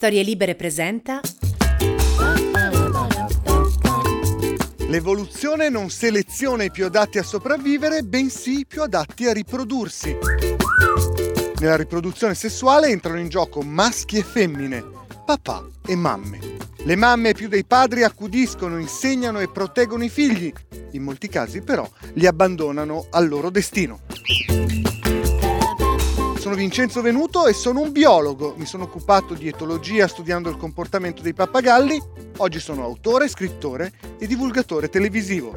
Storie Libere presenta. L'evoluzione non seleziona i più adatti a sopravvivere, bensì i più adatti a riprodursi. Nella riproduzione sessuale entrano in gioco maschi e femmine, papà e mamme. Le mamme più dei padri accudiscono, insegnano e proteggono i figli. In molti casi però li abbandonano al loro destino. Sono Vincenzo Venuto e sono un biologo. Mi sono occupato di etologia studiando il comportamento dei pappagalli. Oggi sono autore, scrittore e divulgatore televisivo.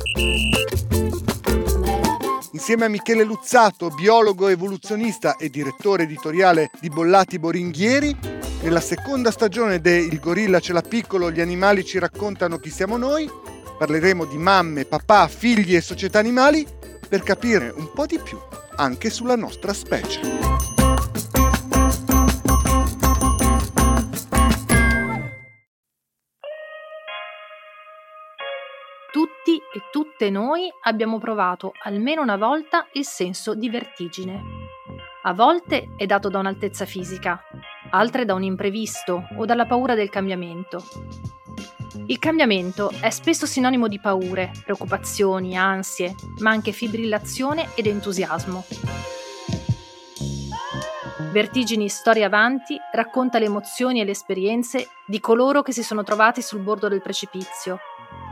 Insieme a Michele Luzzato, biologo evoluzionista e direttore editoriale di Bollati Boringhieri, nella seconda stagione de Il gorilla ce l'ha piccolo, gli animali ci raccontano chi siamo noi, parleremo di mamme, papà, figli e società animali per capire un po' di più anche sulla nostra specie. Tutti e tutte noi abbiamo provato almeno una volta il senso di vertigine. A volte è dato da un'altezza fisica, altre da un imprevisto o dalla paura del cambiamento. Il cambiamento è spesso sinonimo di paure, preoccupazioni, ansie, ma anche fibrillazione ed entusiasmo. Vertigini Storia Avanti racconta le emozioni e le esperienze di coloro che si sono trovati sul bordo del precipizio